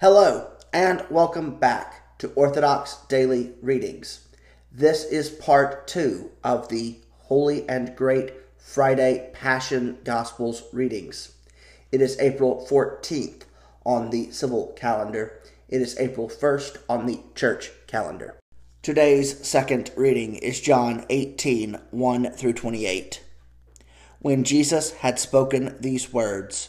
Hello, and welcome back to Orthodox Daily Readings. This is part two of the Holy and Great Friday Passion Gospels readings. It is April 14th on the civil calendar, it is April 1st on the church calendar. Today's second reading is John 18 1 through 28. When Jesus had spoken these words,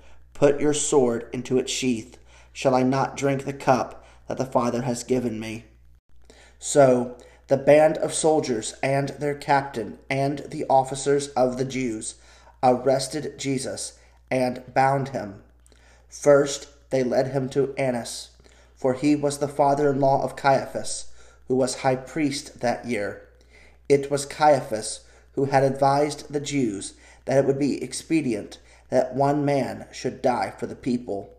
Put your sword into its sheath. Shall I not drink the cup that the Father has given me? So the band of soldiers and their captain and the officers of the Jews arrested Jesus and bound him. First, they led him to Annas, for he was the father in law of Caiaphas, who was high priest that year. It was Caiaphas who had advised the Jews that it would be expedient that one man should die for the people.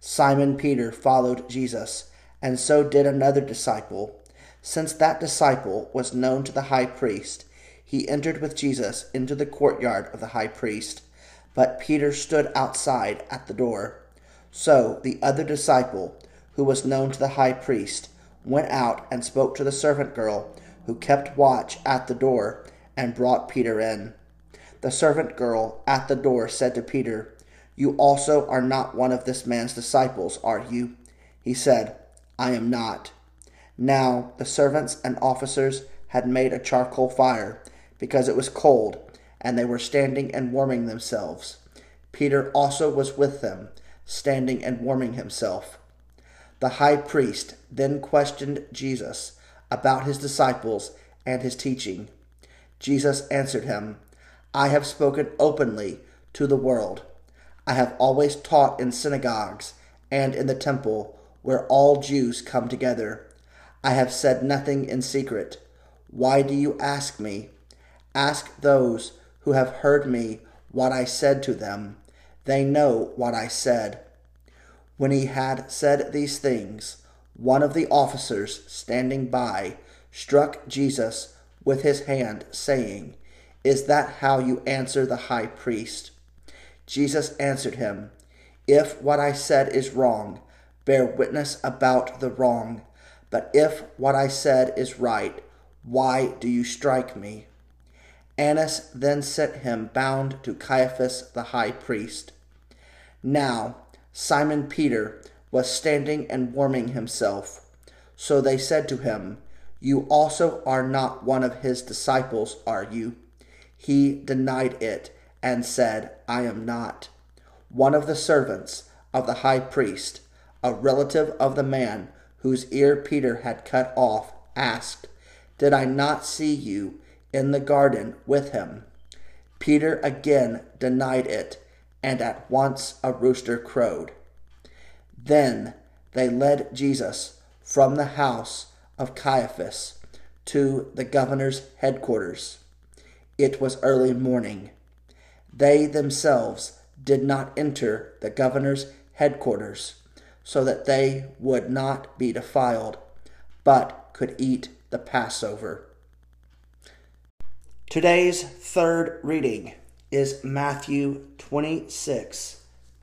Simon Peter followed Jesus, and so did another disciple. Since that disciple was known to the high priest, he entered with Jesus into the courtyard of the high priest. But Peter stood outside at the door. So the other disciple, who was known to the high priest, went out and spoke to the servant girl who kept watch at the door and brought Peter in. The servant girl at the door said to Peter, You also are not one of this man's disciples, are you? He said, I am not. Now the servants and officers had made a charcoal fire, because it was cold, and they were standing and warming themselves. Peter also was with them, standing and warming himself. The high priest then questioned Jesus about his disciples and his teaching. Jesus answered him, I have spoken openly to the world. I have always taught in synagogues and in the temple where all Jews come together. I have said nothing in secret. Why do you ask me? Ask those who have heard me what I said to them. They know what I said. When he had said these things, one of the officers standing by struck Jesus with his hand, saying, is that how you answer the high priest? Jesus answered him, If what I said is wrong, bear witness about the wrong. But if what I said is right, why do you strike me? Annas then sent him bound to Caiaphas the high priest. Now Simon Peter was standing and warming himself. So they said to him, You also are not one of his disciples, are you? He denied it and said, I am not. One of the servants of the high priest, a relative of the man whose ear Peter had cut off, asked, Did I not see you in the garden with him? Peter again denied it, and at once a rooster crowed. Then they led Jesus from the house of Caiaphas to the governor's headquarters. It was early morning. They themselves did not enter the governor's headquarters. so that they would not be defiled, but could eat the Passover. Today's third reading is Matthew 26,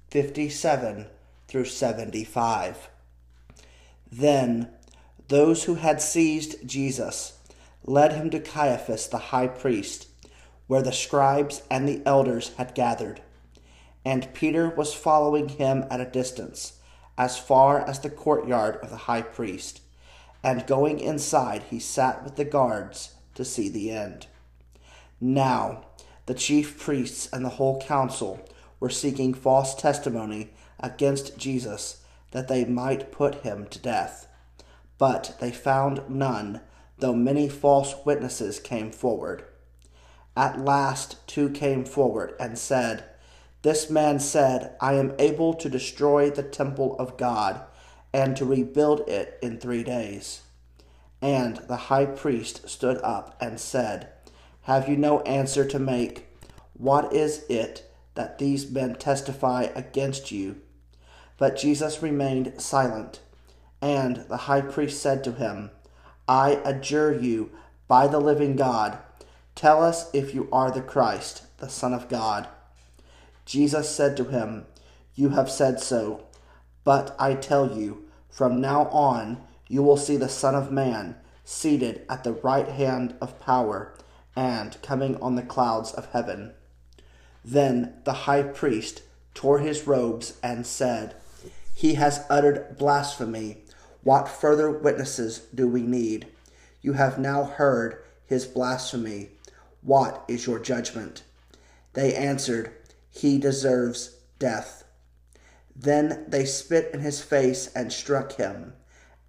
57 through 75. Then those who had seized Jesus led him to Caiaphas the high priest, where the scribes and the elders had gathered. And Peter was following him at a distance as far as the courtyard of the high priest, and going inside, he sat with the guards to see the end. Now, the chief priests and the whole council were seeking false testimony against Jesus that they might put him to death. But they found none, though many false witnesses came forward. At last, two came forward and said, this man said, I am able to destroy the temple of God and to rebuild it in three days. And the high priest stood up and said, Have you no answer to make? What is it that these men testify against you? But Jesus remained silent. And the high priest said to him, I adjure you by the living God, tell us if you are the Christ, the Son of God. Jesus said to him, You have said so. But I tell you, from now on you will see the Son of Man seated at the right hand of power and coming on the clouds of heaven. Then the high priest tore his robes and said, He has uttered blasphemy. What further witnesses do we need? You have now heard his blasphemy. What is your judgment? They answered, he deserves death. Then they spit in his face and struck him,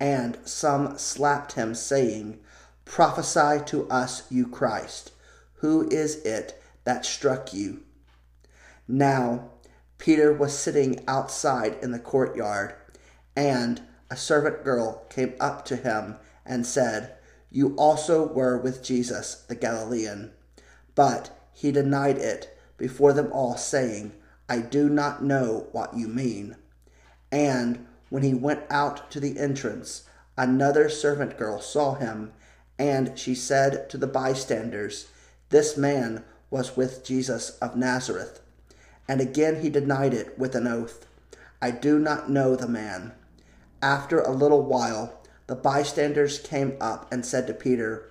and some slapped him, saying, Prophesy to us, you Christ. Who is it that struck you? Now Peter was sitting outside in the courtyard, and a servant girl came up to him and said, You also were with Jesus the Galilean. But he denied it before them all, saying, I do not know what you mean. And when he went out to the entrance, another servant girl saw him, and she said to the bystanders, This man was with Jesus of Nazareth. And again he denied it with an oath, I do not know the man. After a little while, the bystanders came up and said to Peter,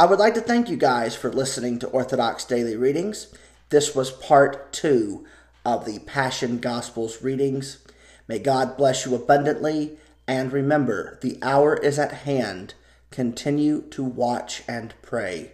I would like to thank you guys for listening to Orthodox Daily Readings. This was part two of the Passion Gospels readings. May God bless you abundantly, and remember, the hour is at hand. Continue to watch and pray.